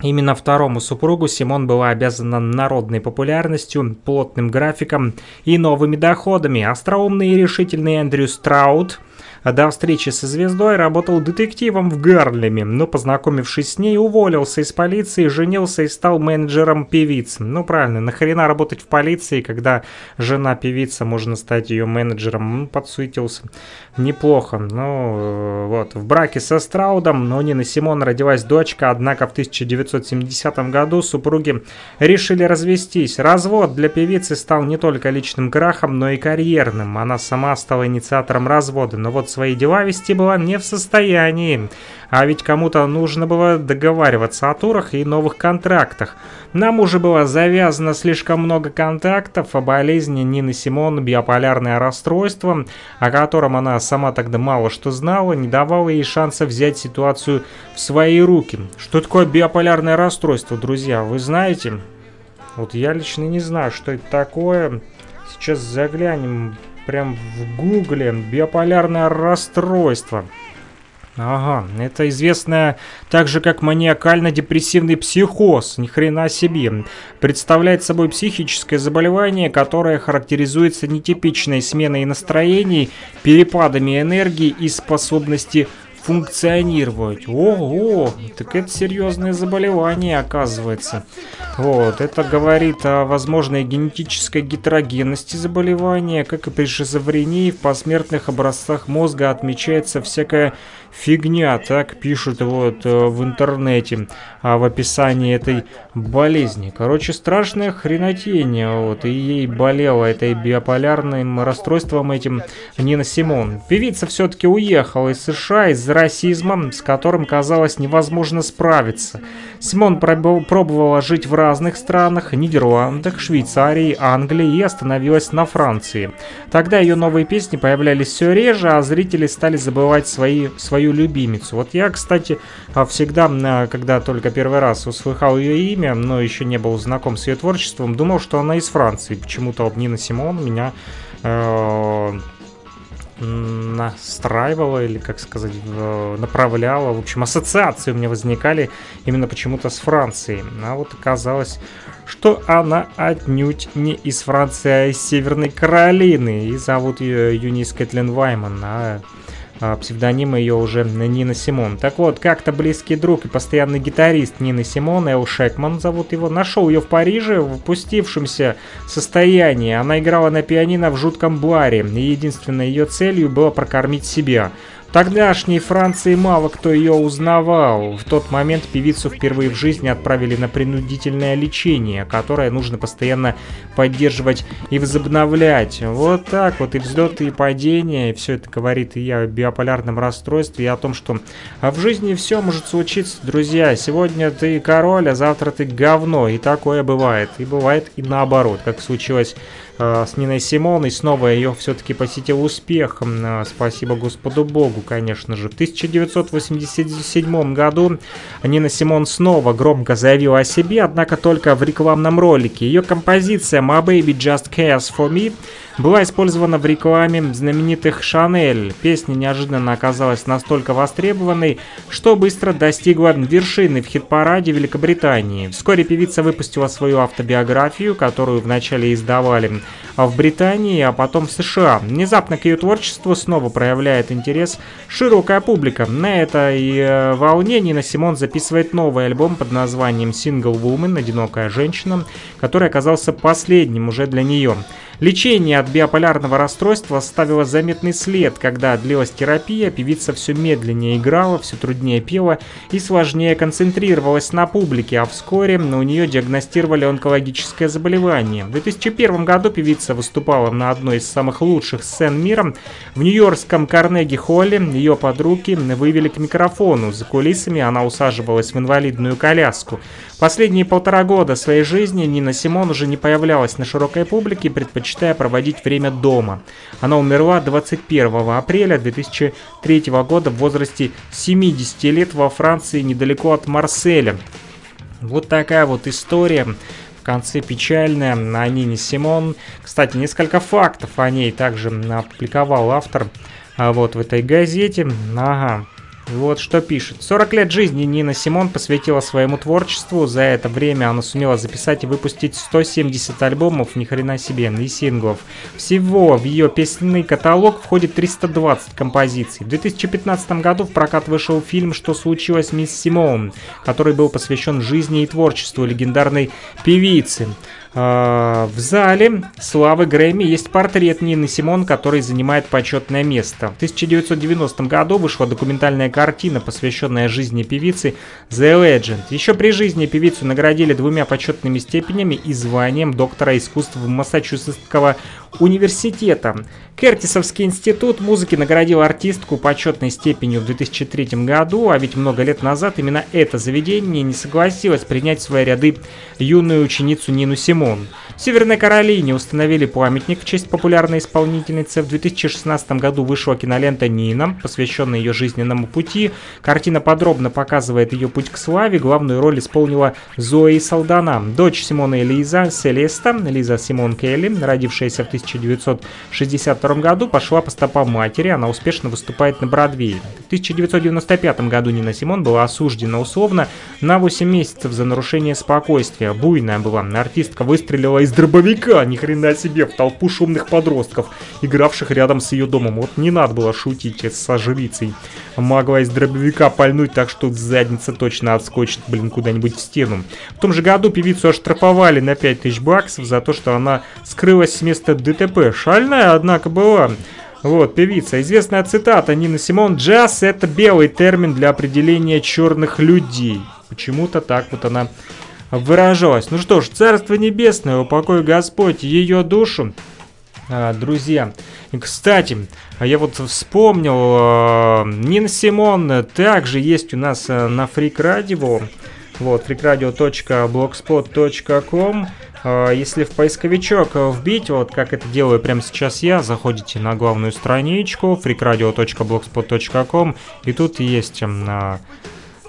Именно второму супругу Симон была обязана народной популярностью, плотным графиком и новыми доходами. Остроумный и решительный Эндрю Страут до встречи со звездой работал детективом в Гарлеме, но, познакомившись с ней, уволился из полиции, женился и стал менеджером певицы. Ну, правильно, нахрена работать в полиции, когда жена певица, можно стать ее менеджером? Подсуетился. Неплохо. Ну, э, вот, в браке со Страудом, но Нина Симон родилась дочка, однако в 1970 году супруги решили развестись. Развод для певицы стал не только личным крахом, но и карьерным. Она сама стала инициатором развода, но вот свои дела вести была не в состоянии. А ведь кому-то нужно было договариваться о турах и новых контрактах. Нам уже было завязано слишком много контактов о болезни Нины Симон, биополярное расстройство, о котором она сама тогда мало что знала, не давало ей шанса взять ситуацию в свои руки. Что такое биополярное расстройство, друзья, вы знаете? Вот я лично не знаю, что это такое. Сейчас заглянем прям в гугле. Биополярное расстройство. Ага, это известное также как маниакально-депрессивный психоз, ни хрена себе. Представляет собой психическое заболевание, которое характеризуется нетипичной сменой настроений, перепадами энергии и способности функционировать. Ого, так это серьезное заболевание оказывается. Вот, это говорит о возможной генетической гетерогенности заболевания, как и при шизофрении в посмертных образцах мозга отмечается всякая фигня, так пишут вот э, в интернете а, в описании этой болезни. Короче, страшная хренотень, вот, и ей болела этой биополярным расстройством этим Нина Симон. Певица все-таки уехала из США из-за расизма, с которым казалось невозможно справиться. Симон пробовала, жить в разных странах, Нидерландах, Швейцарии, Англии и остановилась на Франции. Тогда ее новые песни появлялись все реже, а зрители стали забывать свои, свою любимицу. Вот я, кстати, а, всегда, а, когда только первый раз услыхал ее имя, но еще не был знаком с ее творчеством, думал, что она из Франции. Почему-то Нина Симон меня э, настраивала или, как сказать, направляла. В общем, ассоциации у меня возникали именно почему-то с Францией. А вот оказалось, что она отнюдь не из Франции, а из Северной Каролины. И зовут ее Юнис Кэтлин Вайман. А, псевдоним ее уже Нина Симон. Так вот, как-то близкий друг и постоянный гитарист Нины Симон, Эл Шекман зовут его, нашел ее в Париже в опустившемся состоянии. Она играла на пианино в жутком баре, и единственной ее целью было прокормить себя. Тогдашней Франции мало кто ее узнавал. В тот момент певицу впервые в жизни отправили на принудительное лечение, которое нужно постоянно поддерживать и возобновлять. Вот так вот и взлеты, и падения, и все это говорит и о биополярном расстройстве, и о том, что в жизни все может случиться, друзья. Сегодня ты король, а завтра ты говно, и такое бывает. И бывает и наоборот, как случилось с Ниной Симон, и снова ее все-таки посетил успех. Э, Спасибо Господу Богу, конечно же. В 1987 году Нина Симон снова громко заявила о себе, однако только в рекламном ролике. Ее композиция «My Baby Just Cares For Me» была использована в рекламе знаменитых Шанель. Песня неожиданно оказалась настолько востребованной, что быстро достигла вершины в хит-параде Великобритании. Вскоре певица выпустила свою автобиографию, которую вначале издавали в Британии, а потом в США. Внезапно к ее творчеству снова проявляет интерес широкая публика. На этой э, волне Нина Симон записывает новый альбом под названием Single Woman, одинокая женщина, который оказался последним уже для нее. Лечение от биполярного расстройства оставило заметный след. Когда длилась терапия, певица все медленнее играла, все труднее пела и сложнее концентрировалась на публике, а вскоре у нее диагностировали онкологическое заболевание. В 2001 году певица выступала на одной из самых лучших сцен мира. В нью-йоркском Карнеги-холле ее подруги вывели к микрофону. За кулисами она усаживалась в инвалидную коляску. Последние полтора года своей жизни Нина Симон уже не появлялась на широкой публике, предпочитая проводить время дома. Она умерла 21 апреля 2003 года в возрасте 70 лет во Франции, недалеко от Марселя. Вот такая вот история. В конце печальная о Нине Симон. Кстати, несколько фактов о ней также опубликовал автор а вот в этой газете. Ага, вот что пишет. 40 лет жизни Нина Симон посвятила своему творчеству. За это время она сумела записать и выпустить 170 альбомов, ни хрена себе, и синглов. Всего в ее песенный каталог входит 320 композиций. В 2015 году в прокат вышел фильм «Что случилось, мисс Симон», который был посвящен жизни и творчеству легендарной певицы. А, в зале Славы Грэмми есть портрет Нины Симон, который занимает почетное место. В 1990 году вышла документальная картина, посвященная жизни певицы The Legend. Еще при жизни певицу наградили двумя почетными степенями и званием доктора искусств Массачусетского университета. Кертисовский институт музыки наградил артистку почетной степенью в 2003 году, а ведь много лет назад именно это заведение не согласилось принять в свои ряды юную ученицу Нину Симон. В Северной Каролине установили памятник в честь популярной исполнительницы. В 2016 году вышла кинолента «Нина», посвященная ее жизненному пути. Картина подробно показывает ее путь к славе. Главную роль исполнила Зои Салдана. Дочь Симона и Лиза, Селеста, Лиза Симон Келли, родившаяся в 1962 году, пошла по стопам матери. Она успешно выступает на Бродвее. В 1995 году Нина Симон была осуждена условно на 8 месяцев за нарушение спокойствия. Буйная была. Артистка выстрелила из дробовика, ни хрена себе, в толпу шумных подростков, игравших рядом с ее домом. Вот не надо было шутить со жрицей. Могла из дробовика пальнуть так, что задница точно отскочит, блин, куда-нибудь в стену. В том же году певицу оштрафовали на 5000 баксов за то, что она скрылась с места ДТП. Шальная, однако, была. Вот, певица. Известная цитата Нины Симон. «Джаз — это белый термин для определения черных людей». Почему-то так вот она выражалась. Ну что ж, Царство Небесное, упокой Господь ее душу. А, друзья, кстати, я вот вспомнил, а, Нина Симон также есть у нас а, на Freak Radio. Вот, freakradio.blogspot.com если в поисковичок вбить, вот как это делаю прямо сейчас я, заходите на главную страничку freakradio.blogspot.com и тут есть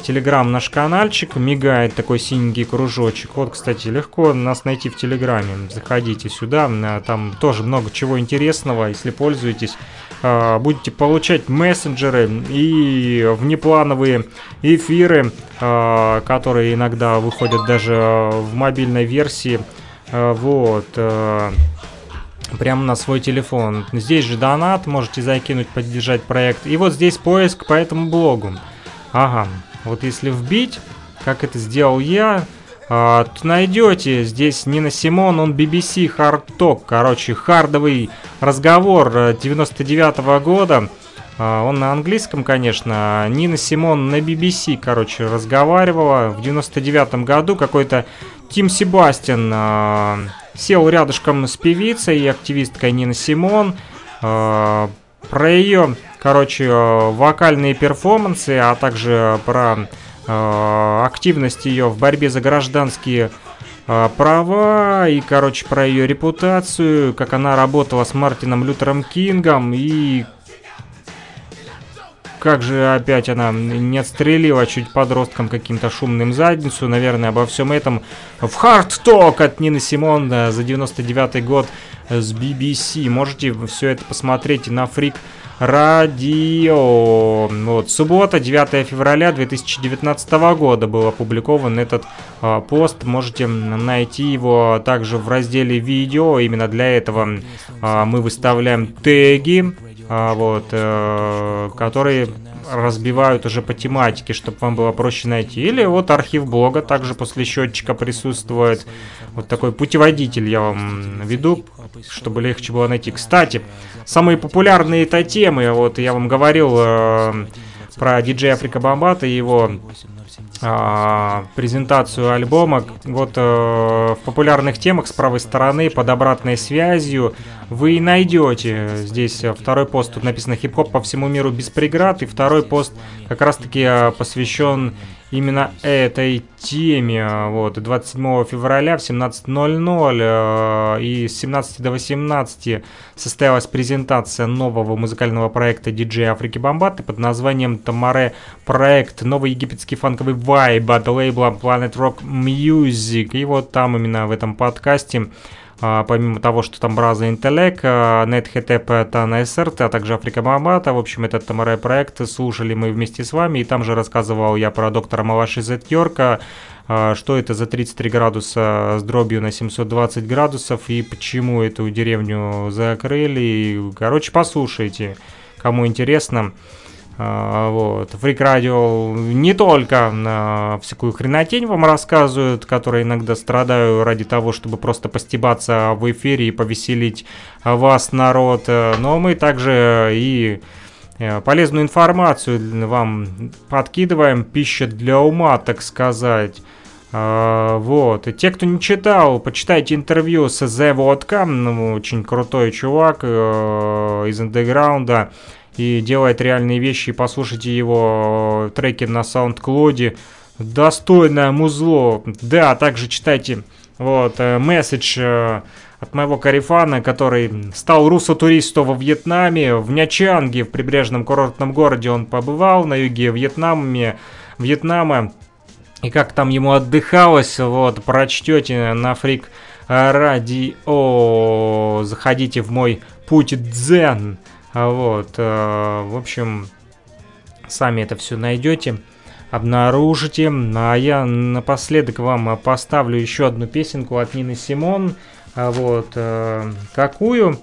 Телеграм наш каналчик, мигает такой синенький кружочек. Вот, кстати, легко нас найти в Телеграме. Заходите сюда, там тоже много чего интересного, если пользуетесь. А, будете получать мессенджеры и внеплановые эфиры, а, которые иногда выходят даже в мобильной версии. А, вот прямо на свой телефон. Здесь же донат, можете закинуть, поддержать проект. И вот здесь поиск по этому блогу. Ага, вот если вбить, как это сделал я, а, найдете здесь Нина Симон, он BBC Hard Talk, короче, хардовый разговор 99 -го года. А, он на английском, конечно. Нина Симон на BBC, короче, разговаривала. В 99 году какой-то Тим Себастьян а, сел рядышком с певицей и активисткой Нина Симон. А, про ее короче, э, вокальные перформансы, а также про э, активность ее в борьбе за гражданские э, права и, короче, про ее репутацию, как она работала с Мартином Лютером Кингом и как же опять она не отстрелила чуть подросткам каким-то шумным задницу. Наверное, обо всем этом в Hard Talk от Нины Симон за 99 год с BBC. Можете все это посмотреть на Freak Радио. Вот, суббота, 9 февраля 2019 года был опубликован этот а, пост. Можете найти его также в разделе видео. Именно для этого а, мы выставляем теги, а, вот, а, которые разбивают уже по тематике, чтобы вам было проще найти. Или вот архив блога также после счетчика присутствует. Вот такой путеводитель я вам веду, чтобы легче было найти. Кстати, самые популярные это темы, вот я вам говорил э, про диджея Африка Бомбата и его а, презентацию альбома. Вот э, в популярных темах с правой стороны под обратной связью. Вы найдете здесь второй пост, тут написано хип-хоп по всему миру без преград, и второй пост как раз-таки э, посвящен именно этой теме. Вот, 27 февраля в 17.00 э, и с 17 до 18 состоялась презентация нового музыкального проекта DJ Африки Бомбаты под названием Тамаре Проект. Новый египетский фанковый вайб от лейбла Planet Rock Music. И вот там именно в этом подкасте помимо того, что там Браза Интеллек, NetHTP, Тана СРТ, а также Африка Мамата, в общем, этот Тамаре проект слушали мы вместе с вами, и там же рассказывал я про доктора Малаши Зет Йорка, а, что это за 33 градуса с дробью на 720 градусов, и почему эту деревню закрыли, короче, послушайте, кому интересно. А, вот. Фрик Радио не только на всякую хренотень вам рассказывают, которые иногда страдаю ради того, чтобы просто постебаться в эфире и повеселить вас, народ, но мы также и э, полезную информацию вам подкидываем, пища для ума, так сказать. А, вот. И те, кто не читал, почитайте интервью с The Vodka, ну, очень крутой чувак э, из андеграунда и делает реальные вещи. И послушайте его треки на SoundCloud. Достойное музло. Да, также читайте вот э, месседж э, от моего карифана, который стал руссо-туристом во Вьетнаме, в Нячанге, в прибрежном курортном городе он побывал, на юге Вьетнаме, Вьетнама. И как там ему отдыхалось, вот, прочтете на фрик радио, заходите в мой путь дзен. А вот, э, в общем, сами это все найдете, обнаружите. А я напоследок вам поставлю еще одну песенку от Нины Симон. А вот, э, какую?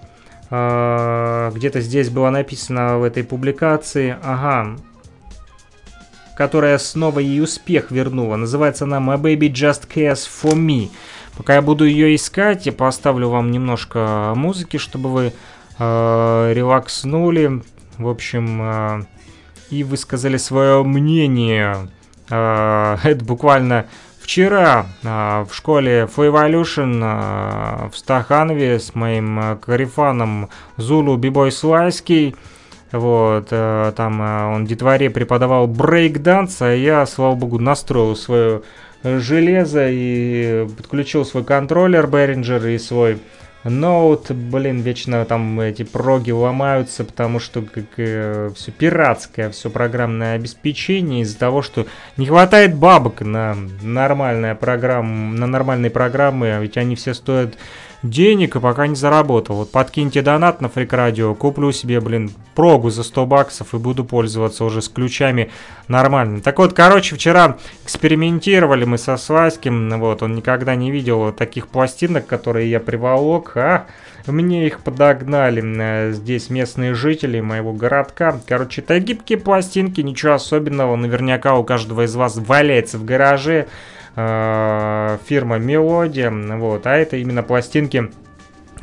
Где-то здесь было написано в этой публикации. Ага, которая снова ей успех вернула. Называется она My Baby Just Cares For Me. Пока я буду ее искать, я поставлю вам немножко музыки, чтобы вы э, релакснули, в общем, э, и высказали свое мнение. Э, это буквально вчера э, в школе For Evolution э, в Стаханове с моим э, карифаном Зулу Бибой Слайский. Вот, э, там э, он детворе преподавал брейк-данс, а я, слава богу, настроил свое железо и подключил свой контроллер Behringer и свой Ноут, блин, вечно там эти проги ломаются, потому что как э, все пиратское, все программное обеспечение из-за того, что не хватает бабок на нормальная программа, на нормальные программы, ведь они все стоят денег пока не заработал. Вот подкиньте донат на Фрик Радио, куплю себе, блин, прогу за 100 баксов и буду пользоваться уже с ключами нормально. Так вот, короче, вчера экспериментировали мы со Сваським, вот, он никогда не видел таких пластинок, которые я приволок, а мне их подогнали э, здесь местные жители моего городка. Короче, это гибкие пластинки, ничего особенного, наверняка у каждого из вас валяется в гараже. Э, фирма Мелодия, вот, а это именно пластинки